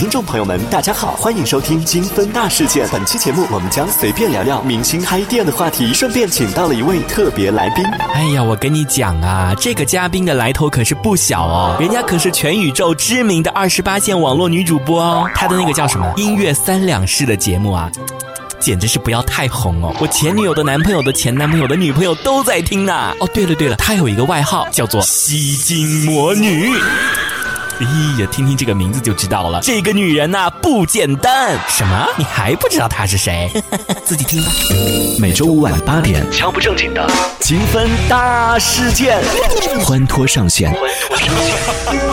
听众朋友们，大家好，欢迎收听金分大事件。本期节目我们将随便聊聊明星开店的话题，顺便请到了一位特别来宾。哎呀，我跟你讲啊，这个嘉宾的来头可是不小哦，人家可是全宇宙知名的二十八线网络女主播哦，她的那个叫什么音乐三两式的节目啊。简直是不要太红哦！我前女友的男朋友的前男朋友的女朋友都在听呢。哦，对了对了，她有一个外号叫做吸金魔女。咦呀，听听这个名字就知道了，这个女人呐不简单。什么？你还不知道她是谁？自己听吧。每周五晚八点，敲不正经的金分大事件，欢脱上线。欢脱上线。